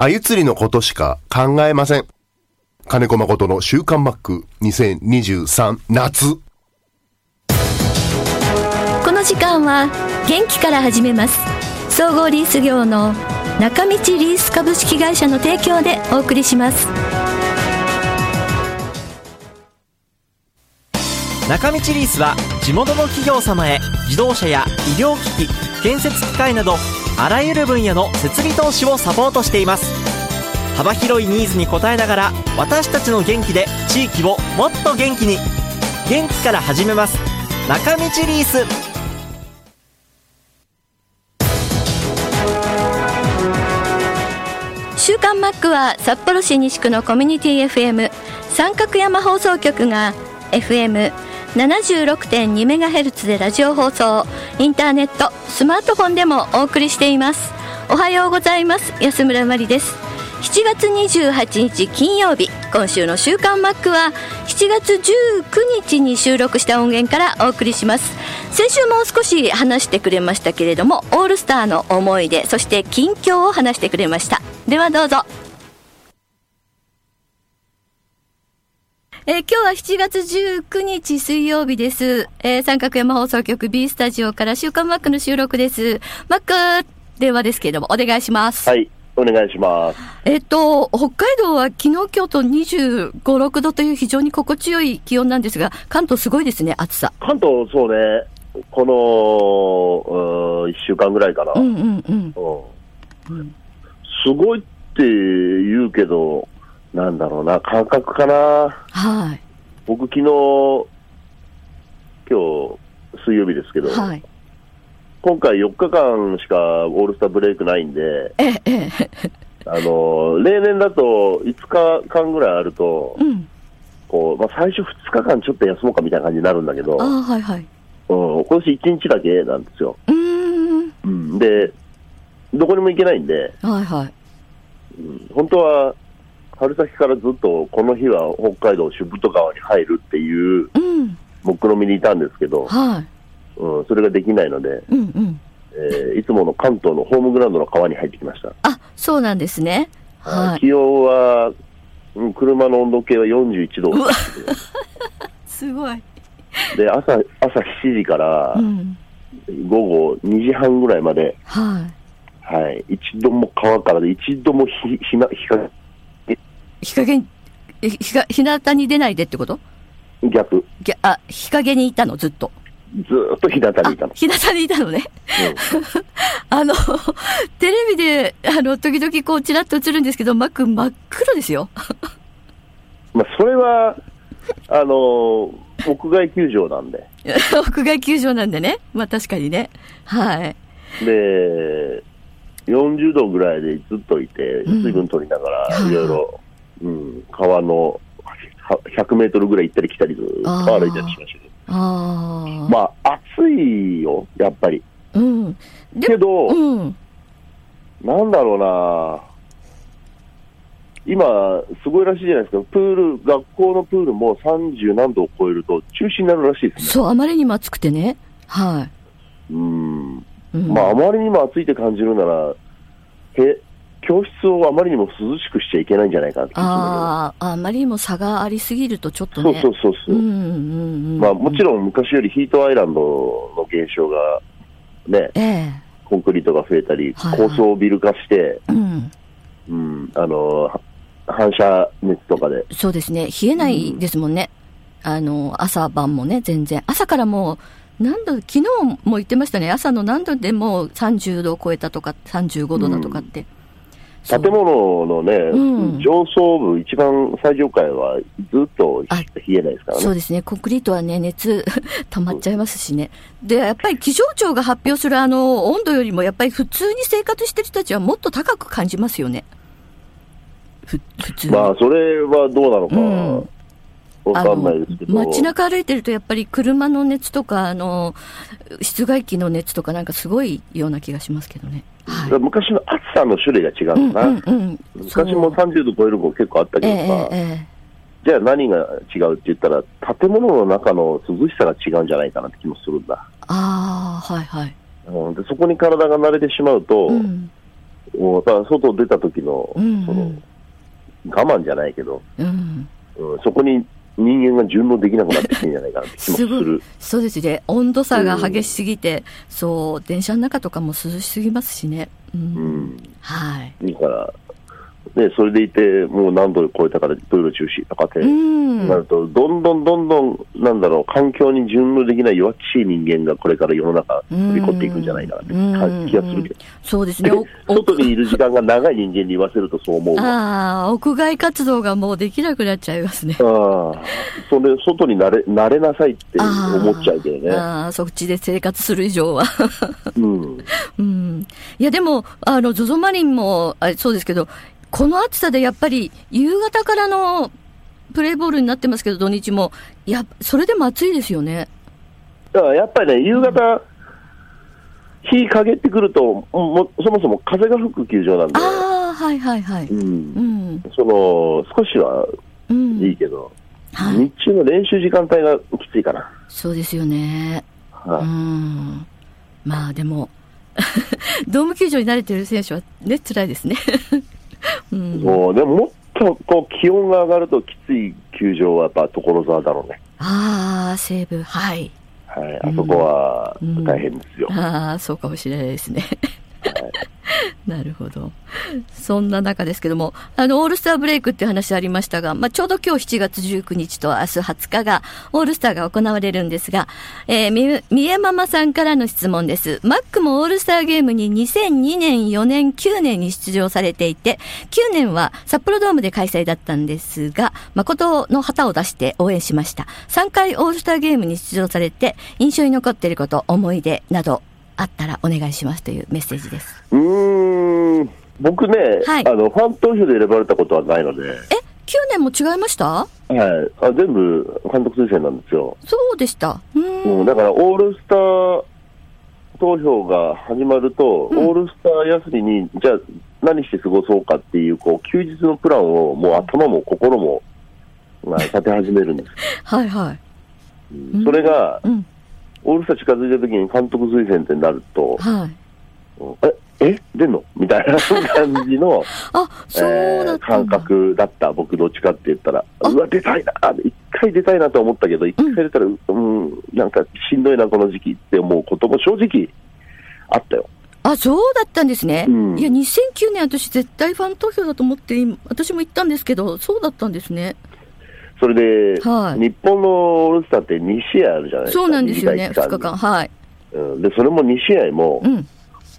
鮎釣りのことしか考えません。金子誠の週刊マック2023夏。この時間は元気から始めます総合リース業の中道リース株式会社の提供でお送りします中道リースは地元の企業様へ自動車や医療機器建設機械などあらゆる分野の設備投資をサポートしています。幅広いニーズに応えながら私たちの元気で地域をもっと元気に。元気から始めます。中道リース。週刊マックは札幌市西区のコミュニティ FM 三角山放送局が 76.2MHz でラジオ放送インターネットスマートフォンでもお送りしています。おはようございます。安村まりです。7月28日金曜日今週の週刊マックは7月19日に収録した音源からお送りします。先週も少し話してくれましたけれどもオールスターの思い出そして近況を話してくれました。ではどうぞ。えー今日は7月19日水曜日です。えー三角山放送局 B スタジオから週刊マックの収録です。マック電話ですけれども、お願いします。はい、お願いします。えっと、北海道は昨日、今日と25、6度という非常に心地よい気温なんですが、関東すごいですね、暑さ。関東、そうね、この、1週間ぐらいかな、ううんんうんうん。すごいって言うけど、なんだろうな、感覚かな。はい。僕、昨日、今日、水曜日ですけど、はい。今回4日間しかオールスターブレイクないんで、ええ、ええ、あの、例年だと5日間ぐらいあると、うん。こう、まあ、最初2日間ちょっと休もうかみたいな感じになるんだけど、あうん、あ、はいはい。今年1日だけなんですよ。うーん。うん、で、どこにも行けないんで、はいはい。本当は春先からずっとこの日は北海道主太川に入るっていううん。目論見にいたんですけど、はい。うん、それができないので、うんうん。えーいつもの関東のホームグラウンドの川に入ってきました。あ、そうなんですね。はい。気温は、うん車の温度計は41度 すごい。で朝朝7時からうん。午後2時半ぐらいまで、はい。はい、一度も川からで一度も日日な日が日陰に、え日が、日向に出ないでってこと？逆、ぎゃあ、日陰にいたの、ずっと。ずーっと日向にいたの。日向にいたのね。あの、テレビで、あの、時々こう、ちらっと映るんですけど、マック真っ黒ですよ。まあ、それは、あのー屋外球場なんで、屋外球場なんでね。まあ確かにね。はい。で、40度ぐらいでずっといて、うん水分取りながはいら、いろいろ、うん、川のは100メートルぐらい行ったり来たり、ずっと歩いたりしましたけど、ああ。まあ、暑いよ、やっぱり。うん。でけど、うん。なんだろうな、今、すごいらしいじゃないですか、プール、学校のプールも30何度を超えると中止になるらしいですね。そう、あまりにも暑くてね。はうんい。うん、まあ、あまりにも暑いって感じるなら、へ教室をあまりにも涼しくしちゃいけないんじゃないかああ、あまりにも差がありすぎるとちょっとね。そうそうそう。まあ、もちろん昔よりヒートアイランドの現象が、ね、ええコンクリートが増えたり、はいはい高層ビル化して、うん。うん、あの、は反射熱とかで、そうですね。冷えないですもんね。あの、朝晩もね、全然。朝からもう、何度、昨日も言ってましたね。朝の何度でも30度を超えたとか、35度だとかって。そう建物のね、うん上層部、一番最上階はずっとあ冷えないですからね。そうですね。コンクリートはね、熱 溜まっちゃいますしね。で、やっぱり気象庁が発表するあの、温度よりも、やっぱり普通に生活してる人たちはもっと高く感じますよね。ふ、普通に。まあ、それはどうなのか、うんわかんないですけど。街中歩いてるとやっぱり車の熱とか、あの、室外機の熱とかなんかすごいような気がしますけどね。はい。昔の暑さの種類が違ううんのかな。うんうん。昔もそう30度超える子結構あったええけどさ、えええじゃあ何が違うって言ったら、建物の中の涼しさが違うんじゃないかなって気もするんだ。ああ、はいはい。うん、でそこに体が慣れてしまうと、うん。もうだから外出た時の、うんその、我慢じゃないけど、うん。うん、そこに人間が順応できなくなってきてんじゃないかなって気もする。。そうですね。温度差が激しすぎて、そう、電車の中とかも涼しすぎますしね。うん。うん。はい。だから、ね、それでいて、もう何度超えたからトイレ中止とかって、うん。なると、どんどんどんどん、なんだろう、環境に順応できない弱っちい人間がこれから世の中、飛び込んでいくんじゃないかなって感じ気がするけど。そうですね。外にいる時間が長い人間に言わせるとそう思うわ。ああ、屋外活動がもうできなくなっちゃいますね。ああ、それ、外に慣れ、慣れなさいって思っちゃうけどね。ああ、そっちで生活する以上は。うん。うん。いや、でも、あの、ゾゾマリンも、あそうですけど、この暑さでやっぱり、夕方からのプレーボールになってますけど、土日も。いや、それでも暑いですよね。だからやっぱりね、夕方、日陰ってくると、もうそもそも風が吹く球場なんで、ああ、はいはいはい。う、うんん。その、少しはうん。いいけど、はい。日中の練習時間帯がきついかな。そうですよね。うはいん。まあでも、ドーム球場に慣れてる選手はね、辛いですね。うん。そうでももっとこう気温が上がるときつい球場はやっぱ所沢だろうね。ああ、西武、はい。はい、あそこはうん大変ですよ。ああ、そうかもしれないですね。なるほど。そんな中ですけども、あの、オールスターブレイクっていう話ありましたが、まあ、ちょうど今日7月19日と明日20日が、オールスターが行われるんですが、えー、み、みえママさんからの質問です。マックもオールスターゲームに2002年、4年、9年に出場されていて、9年は札幌ドームで開催だったんですが、誠の旗を出して応援しました。3回オールスターゲームに出場されて、印象に残っていること、思い出など、あったらお願いしますというメッセージです。うーん、僕ね、はいあの、ファン投票で選ばれたことはないので、え、9年も違いました？はい、あ全部監督推薦なんですよ。そうでした。うーん。うん、だからオールスター投票が始まると、うんオールスター休みに、じゃあ何して過ごそうかっていう、こう、休日のプランをもう頭も心も、まあ、立て始めるんです。はいはい。うんそれが、うん。オールスター近づいた時に監督推薦ってなると、はい。うんえ、え？出んの？みたいな感じの、あ、そうだえー。感覚だった、僕どっちかって言ったら。あうわ、出たいな一回出たいなと思ったけど、一回出たら、うん、なんかしんどいな、この時期って思うことも正直あったよ。あ、そうだったんですね。うんいや、2009年私絶対ファン投票だと思って、今私も行ったんですけど、そうだったんですね。それで、はい日本のオールスターって2試合あるじゃないですか。そうなんですよね、2短い期日間。はい。うん、で、それも2試合も、うん。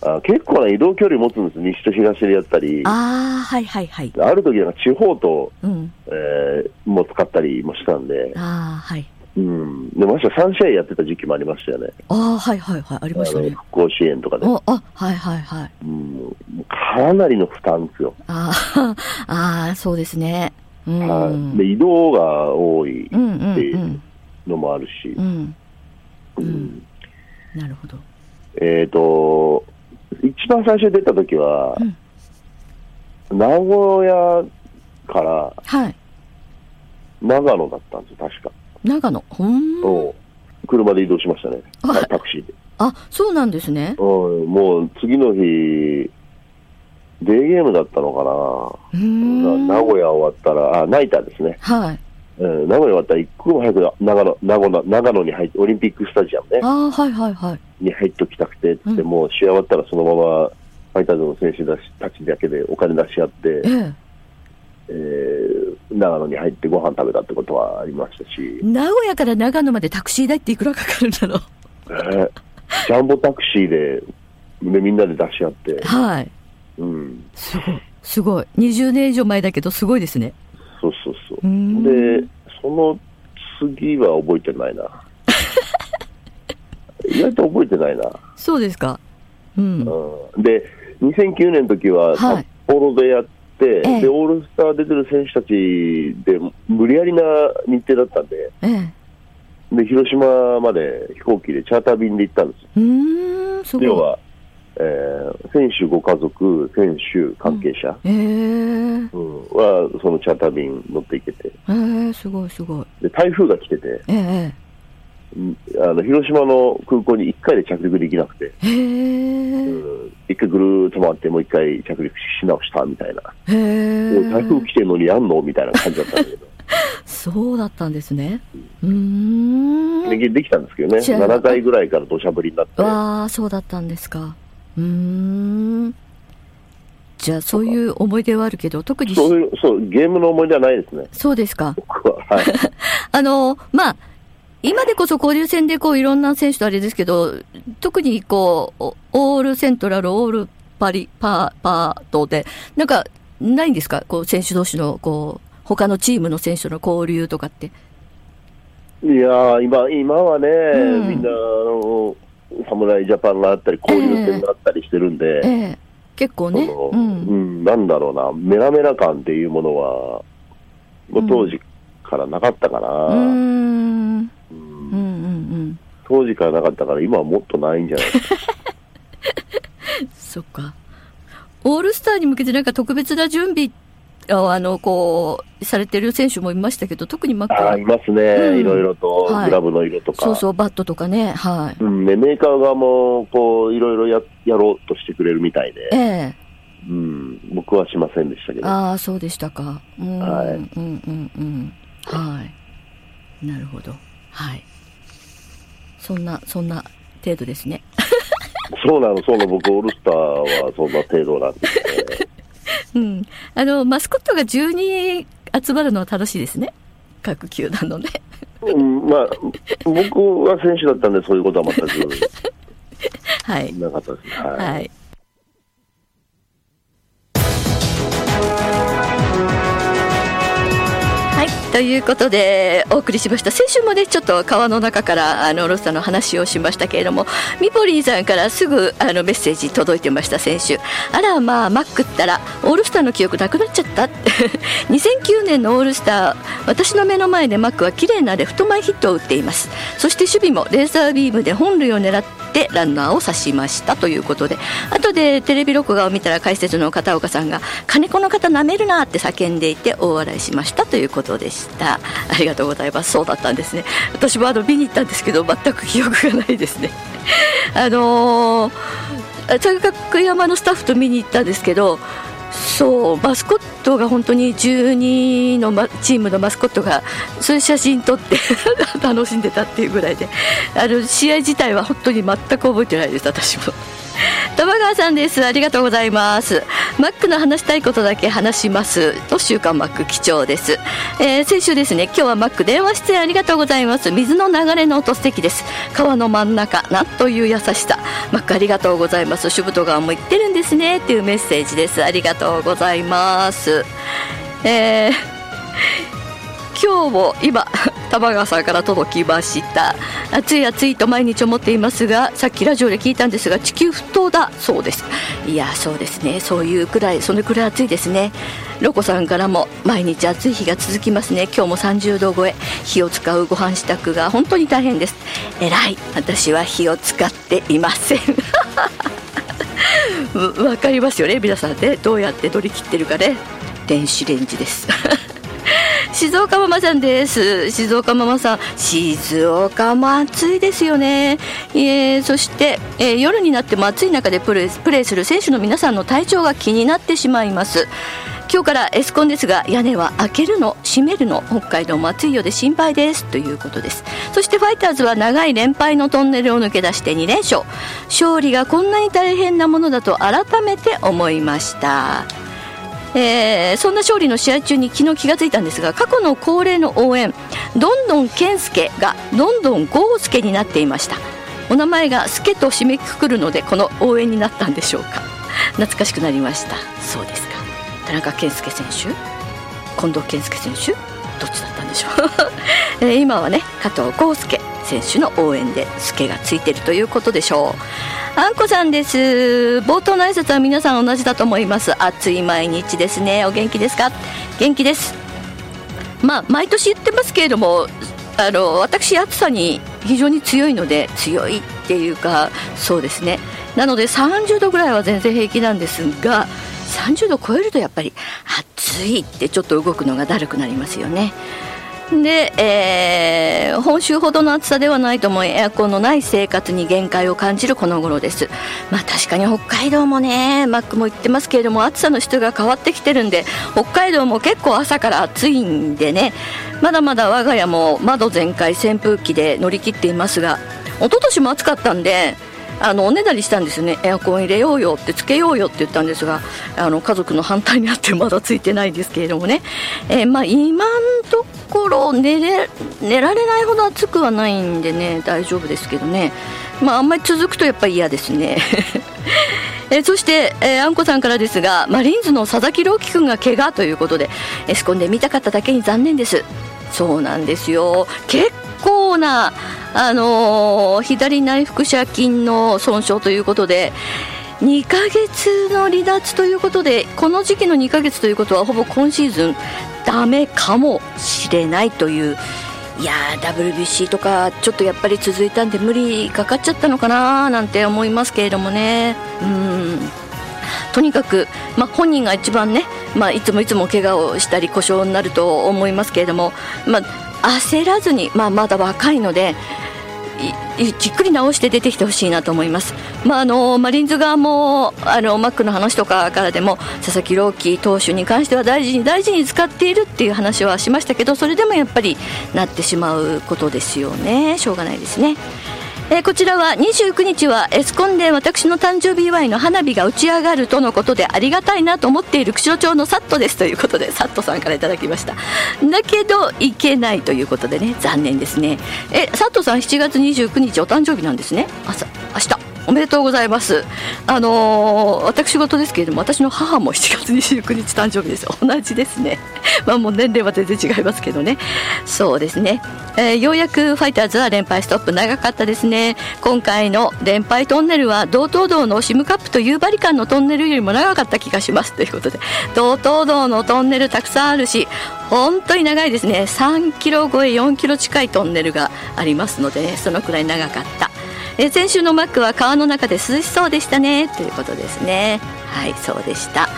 あ結構な移動距離持つんです、西と東でやったり。あああ、はいはいはい。る時は地方と、うん。えーも使ったりもしたんで、ああ、はい。うん。で、まして3試合やってた時期もありましたよね。ああ、はいはいはい。ありましたね。復興支援とかで。あ、あ、はいはいはい。うん、かなりの負担ですよ。あ あ、ああ、そうですね。うん。はい。で、移動が多いうんうんっていううん。のもあるし、うん。ううんん。なるほど。えっ、と、一番最初に出た時は、名古屋からはい。長野だったんですよ、確か。長野。ほん。うん車で移動しましたね、はいタクシーで。あ、そうなんですね。うん、もう次の日、デーゲームだったのか。な、名古屋終わったら、あ、ナイターですね。はい。うん、名古屋終わったら一刻も早く長野長野長野に入って、オリンピックスタジアムね、ああ、はいはいはい。に入っておきたくてって、うんもう試合終わったらそのままファイターズの選手たちだけでお金出し合って、ええ。えー長野に入ってご飯食べたってことはありましたし、名古屋から長野までタクシー代っていくらかかるんだろう。えージャンボタクシーででみんなで出し合って、はい。うん、すごい。すごい。20年以上前だけど、すごいですね。そうそうそうーんで、その次は覚えてないな。意外と覚えてないな。そうですか。うん。うん、で、2009年の時ははい札幌でやって、ええで、オールスター出てる選手たちで無理やりな日程だったんで、ええ。で、広島まで飛行機でチャーター便で行ったんですよ。うーん、すごい。要は、えー選手ご家族、選手、関係者、ええうん。は、そのチャーター便乗って行けて、ええすごいすごい。で、台風が来てて、ええうんあの広島の空港に1回で着陸できなくて、へえうん。一回ぐるーっと回って、もう一回着陸し直したみたいな、へえもう台風来てんのにやんのみたいな感じだったんだけど、そうだったんですね。うーん。でできたんですけどね、知らなかった7回ぐらいから土砂降りになって、わあそうだったんですかうーん。じゃあそういう思い出はあるけど特にそういうそうゲームの思い出はないですね、そうですか。僕は。はい。あのまあ今でこそ交流戦でこういろんな選手とあれですけど、特にこう、おオールセントラル、オールパリ、パー、パートで、なんか、ないんですか？こう、選手同士の、こう、他のチームの選手との交流とかって。いやー今今はね、うん。みんなあの侍ジャパンがあったり、交流戦があったりしてるんで、ええ結構ね。そのう。うんんなんだろうな、メラメラ感っていうものは、もう当時からなかったかな、ん。うんうんうんうん。当時からなかったから、今はもっとないんじゃない。そっか。オールスターに向けてなんか特別な準備を、あの、こう、されてる選手もいましたけど、特にマックはあーいますね、うんいろいろと、はいグラブの色とか。そうそう、バットとかね、はい。うんね、メーカー側もこういろいろややろうとしてくれるみたいで、ええうん、僕はしませんでしたけど、ああ、そうでしたか。うん、はいうん、うん、うん。はい。なるほど。はい。そんな、そんな程度ですね。そうなの、そうなの、僕、オールスターはそんな程度なんですね。うん。あの、マスコットが12集まるのは楽しいですね。各球団のね。うん、まあ、僕は選手だったんで、そういうことは全く はい。なかったですね。はい。はい。ということで、お送りしました。先週もね、ちょっと川の中から、あの、ロスターの話をしましたけれども、ミポリンさんからすぐ、あの、メッセージ届いてました、先週。あら、まあ、マックったら、オールスターの記憶なくなっちゃった。2009年のオールスター、私の目の前でマックは綺麗なレフト前ヒットを打っています。そして守備もレーザービームで本塁を狙ってランナーを刺しましたということで、後でテレビ録画を見たら解説の片岡さんが、金子の方舐めるなって叫んでいて大笑いしましたということでした。たありがとうございます。そうだったんですね。私もあの見に行ったんですけど、全く記憶がないですね。あのー、三角山のスタッフと見に行ったんですけど、そうマスコットが本当に12の、ま、チームのマスコットがそういう写真撮って 楽しんでたっていうぐらいであの試合自体は本当に全く覚えてないです私も玉川さんです。ありがとうございます。マックの話したいことだけ話します。と週刊マック貴重です、えー先週ですね今日はマック電話出演ありがとうございます。水の流れの音素敵です。川の真ん中なんという優しさ。マックありがとうございます。シュブト川も行ってるんですね。っていうメッセージです。ありがとうございます。えー今日も今玉川さんから届きました。暑い暑いと毎日思っていますがさっきラジオで聞いたんですが地球沸騰だそうです。いやそうですね。そういうくらいそのくらい暑いですね。ロコさんからも毎日暑い日が続きますね。今日も30度超え。火を使うご飯支度が本当に大変です。えらい。私は火を使っていません。わかりますよね。皆さんね。どうやって取り切ってるかね。電子レンジです。静岡ママさんです。静岡ママさん静岡も暑いですよね、えーそして、えー夜になっても暑い中でプレーする選手の皆さんの体調が気になってしまいます。今日からエスコンですが屋根は開けるの閉めるの北海道も暑いようで心配です。ということです。そしてファイターズは長い連敗のトンネルを抜け出して2連勝。勝利がこんなに大変なものだと改めて思いました。えーそんな勝利の試合中に昨日気がついたんですが過去の恒例の応援どんどん健介がどんどん豪介になっていました。お名前が助と締めくくるのでこの応援になったんでしょうか。懐かしくなりました。そうですか。田中健介選手？近藤健介選手？どっちだったんでしょう、えー今はね加藤豪介。選手の応援で助がついているということでしょう。あんこさんです。冒頭の挨拶は皆さん同じだと思います。暑い毎日ですね。お元気ですか？元気です。まあ毎年言ってますけれどもあの私暑さに非常に強いので強いっていうかそうですね。なので30度ぐらいは全然平気なんですが30度超えるとやっぱり暑いってちょっと動くのがだるくなりますよね。で、えー、本州ほどの暑さではないと思いエアコンのない生活に限界を感じるこの頃です。まあ確かに北海道もねマックも言ってますけれども暑さの質が変わってきてるんで北海道も結構朝から暑いんでねまだまだ我が家も窓全開扇風機で乗り切っていますが一昨年も暑かったんであのおねだりしたんですよね。エアコン入れようよってつけようよって言ったんですがあの家族の反対にあってまだついてないですけれどもね、えー、まあ、今のところ寝れ寝られないほど暑くはないんでね大丈夫ですけどね、まあ、あんまり続くとやっぱり嫌ですね。えそして、えー、あんこさんからですがマリンズの佐々木朗希君が怪我ということでエスコンで見たかっただけに残念です。そうなんですよ。結構なあのー、左内腹斜筋の損傷ということで2ヶ月の離脱ということでこの時期の2ヶ月ということはほぼ今シーズンダメかもしれないといういや WBC とかちょっとやっぱり続いたんで無理かかっちゃったのかななんて思いますけれどもね。うん。とにかく、まあ、本人が一番ね、まあ、いつもいつも怪我をしたり故障になると思いますけれども、まあ、焦らずに、まあ、まだ若いのでじっくり直して出てきてほしいなと思います、まあ、あのマリンズ側もあのマックの話とかからでも佐々木朗希投手に関しては大事に大事に使っているっていう話はしましたけどそれでもやっぱりなってしまうことですよねしょうがないですね。えー、こちらは29日はエスコンで私の誕生日祝いの花火が打ち上がるとのことでありがたいなと思っている釧路町のサットですということでサットさんからいただきました。だけど行けないということでね残念ですね。えサットさん7月29日お誕生日なんですね。朝明日。おめでとうございます。あのー、私事ですけれども、私の母も7月29日誕生日です。同じですね。まあもう年齢は全然違いますけどね。そうですね。えー、ようやくファイターズは連敗ストップ長かったですね。今回の連敗トンネルは道東道のシムカップと夕張間のトンネルよりも長かった気がしますということで、道東道のトンネルたくさんあるし、本当に長いですね。3キロ超え4キロ近いトンネルがありますのでね、そのくらい長かった。え先週のマックは川の中で涼しそうでしたね。ということですね。はいそうでした。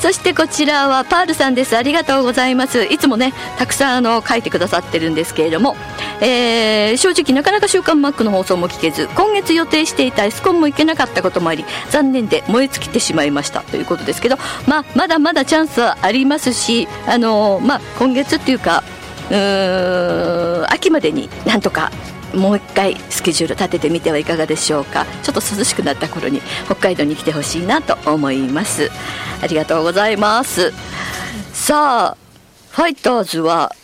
そしてこちらはパールさんです。ありがとうございます。いつもねたくさんあの書いてくださってるんですけれども、えー、正直なかなか週刊マックの放送も聞けず今月予定していたエスコンも行けなかったこともあり残念で燃え尽きてしまいました。ということですけど、まあ、まだまだチャンスはありますし、あのー、まあ、今月っていうかうーん秋までになんとかもう一回スケジュール立ててみてはいかがでしょうか。ちょっと涼しくなった頃に北海道に来てほしいなと思います。ありがとうございます。さあファイターズは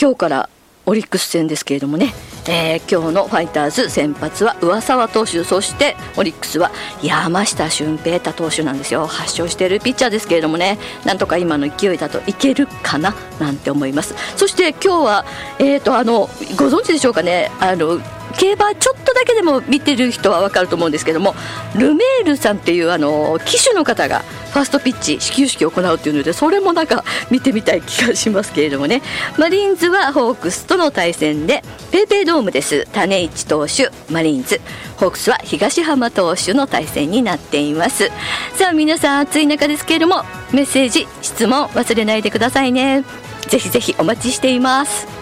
今日からオリックス戦ですけれどもね。えー、今日のファイターズ先発は上沢投手そしてオリックスは山下俊平太投手なんですよ。発症しているピッチャーですけれどもね。なんとか今の勢いだといけるかななんて思います。そして今日は、えーと、あのご存知でしょうかね。あの競馬ちょっとだけでも見てる人は分かると思うんですけどもルメールさんっていうあの騎手の方がファーストピッチ始球式を行うというのでそれもなんか 見てみたい気がしますけれどもね。マリーンズはホークスとの対戦でペイペイドームです。種市投手マリーンズホークスは東浜投手の対戦になっています。さあ皆さん暑い中ですけれどもメッセージ質問忘れないでくださいね。ぜひぜひお待ちしています。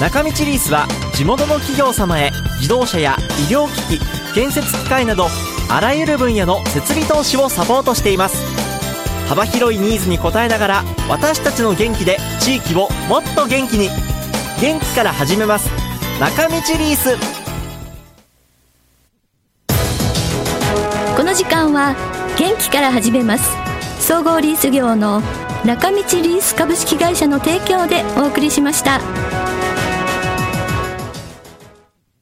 中道リースは地元の企業様へ自動車や医療機器建設機械などあらゆる分野の設備投資をサポートしています。幅広いニーズに応えながら私たちの元気で地域をもっと元気に。元気から始めます。中道リース。この時間は元気から始めます。総合リース業の中道リース株式会社の提供でお送りしました。